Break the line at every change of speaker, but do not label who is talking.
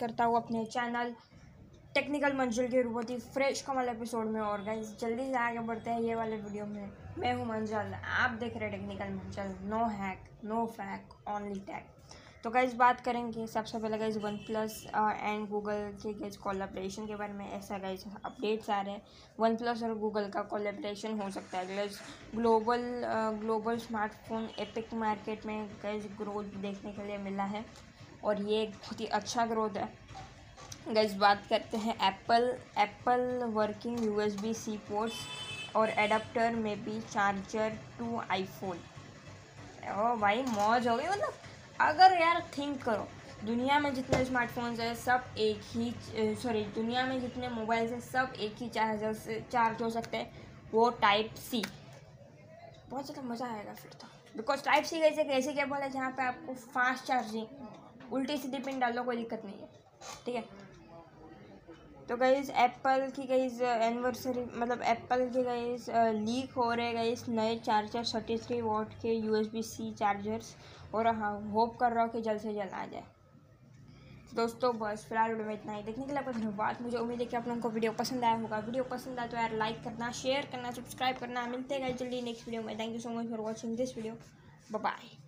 करता हूँ अपने चैनल टेक्निकल मंजिल के बहुत ही फ्रेश कमल एपिसोड में। और गाइस जल्दी से आगे बढ़ते हैं ये वाले वीडियो में। मैं हूँ मंजल, आप देख रहे हैं टेक्निकल मंजल। No hack no fake only tech तो गाइस बात करेंगे सबसे पहले guys one plus and Google के गाइस कोलेब्रेशन के बारे में। ऐसा गाइस अपडेट्स आ रहे हैं। वन प्लस और गूगल का कोलेब्रेशन हो सकता है guys global global smartphone epic market में गाइस ग्रोथ देखने के लिए मिला है। और ये एक बहुत ही अच्छा ग्रोथ है। गाइस बात करते हैं Apple Apple working USB C ports और एडाप्टर में भी चार्जर टू आईफोन ओ भाई, मौज हो गई मतलब। अगर यार थिंक करो, दुनिया में जितने स्मार्टफोन्स हैं, सब एक ही सॉरी दुनिया में जितने मोबाइल्स हैं, सब एक ही चार्जर से चार्ज हो सकते हैं। वो टाइप सी बहुत ज़्यादा मज़ा आएगा फिर तो। बिकॉज़ टाइप सी कैसे कैसे क्या बोला जहाँ पे आपको फास्ट चार्जिंग उल्टी सीधी पिन डाल डालो कोई दिक्कत नहीं है। ठीक है? तो गईज़ एप्पल की गईज़ एनिवर्सरी मतलब एप्पल के गईज़ लीक हो रहे गईज़ नए चार्जर थर्टी थ्री वॉट के यू सी चार्जर्स और हाँ होप कर रहा हूँ कि जल्द से जल्द आ जाए। दोस्तों, बस फ़िलहाल वीडियो में इतना ही। देखने के लिए आपका धन्यवाद। मुझे उम्मीद है कि आप लोगों को वीडियो पसंद आया होगा। वीडियो पसंद आया तो यार लाइक करना शेयर करना सब्सक्राइब करना। मिलते हैं जल्दी नेक्स्ट वीडियो में। Thank you so much for watching this video bye